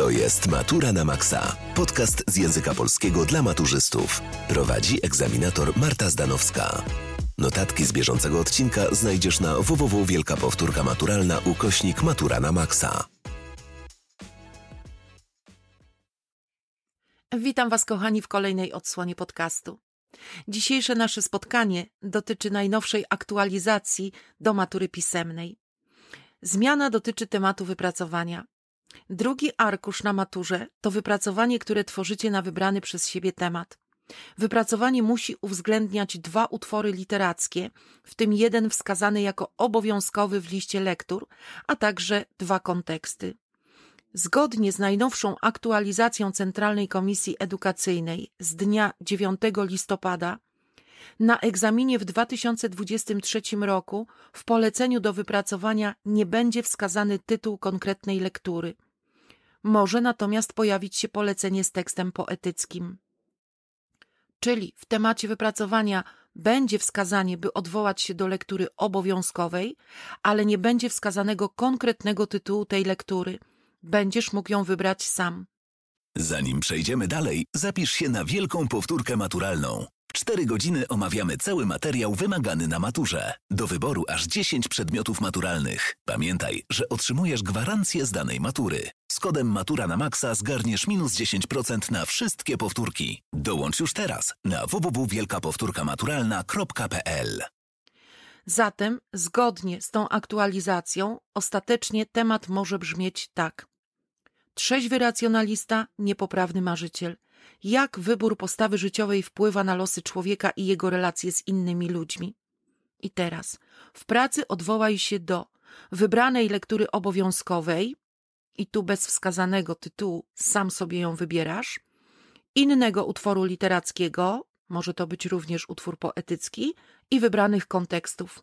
To jest Matura na Maxa. Podcast z języka polskiego dla maturzystów. Prowadzi egzaminator Marta Zdanowska. Notatki z bieżącego odcinka znajdziesz na www Wielka Powtórka Maturalna ukośnik Matura na Maxa. Witam Was, kochani, w kolejnej odsłonie podcastu. Dzisiejsze nasze spotkanie dotyczy najnowszej aktualizacji do matury pisemnej. Zmiana dotyczy tematu wypracowania. Drugi arkusz na maturze to wypracowanie, które tworzycie na wybrany przez siebie temat. Wypracowanie musi uwzględniać dwa utwory literackie, w tym jeden wskazany jako obowiązkowy w liście lektur, a także dwa konteksty. Zgodnie z najnowszą aktualizacją Centralnej Komisji Edukacyjnej z dnia 9 listopada, na egzaminie w 2023 roku w poleceniu do wypracowania nie będzie wskazany tytuł konkretnej lektury. Może natomiast pojawić się polecenie z tekstem poetyckim. Czyli w temacie wypracowania będzie wskazanie, by odwołać się do lektury obowiązkowej, ale nie będzie wskazanego konkretnego tytułu tej lektury. Będziesz mógł ją wybrać sam. Zanim przejdziemy dalej, zapisz się na wielką powtórkę maturalną. W 4 godziny omawiamy cały materiał wymagany na maturze. Do wyboru aż 10 przedmiotów maturalnych. Pamiętaj, że otrzymujesz gwarancję z danej matury. Z kodem Matura na Maxa zgarniesz minus 10% na wszystkie powtórki. Dołącz już teraz na www.wielkapowtórkamaturalna.pl Zatem, zgodnie z tą aktualizacją, ostatecznie temat może brzmieć tak. Trzeźwy racjonalista, niepoprawny marzyciel. Jak wybór postawy życiowej wpływa na losy człowieka i jego relacje z innymi ludźmi? I teraz, w pracy odwołaj się do wybranej lektury obowiązkowej, i tu bez wskazanego tytułu sam sobie ją wybierasz, innego utworu literackiego, może to być również utwór poetycki, i wybranych kontekstów.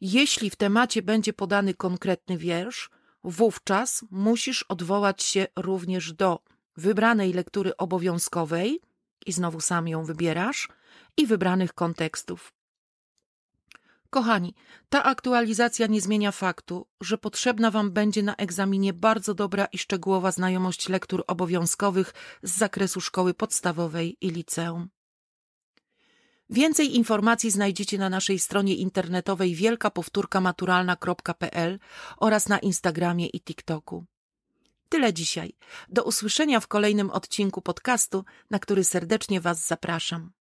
Jeśli w temacie będzie podany konkretny wiersz, wówczas musisz odwołać się również do wybranej lektury obowiązkowej, i znowu sam ją wybierasz, i wybranych kontekstów. Kochani, ta aktualizacja nie zmienia faktu, że potrzebna Wam będzie na egzaminie bardzo dobra i szczegółowa znajomość lektur obowiązkowych z zakresu szkoły podstawowej i liceum. Więcej informacji znajdziecie na naszej stronie internetowej wielkapowtórkamaturalna.pl oraz na Instagramie i TikToku. Tyle dzisiaj. Do usłyszenia w kolejnym odcinku podcastu, na który serdecznie Was zapraszam.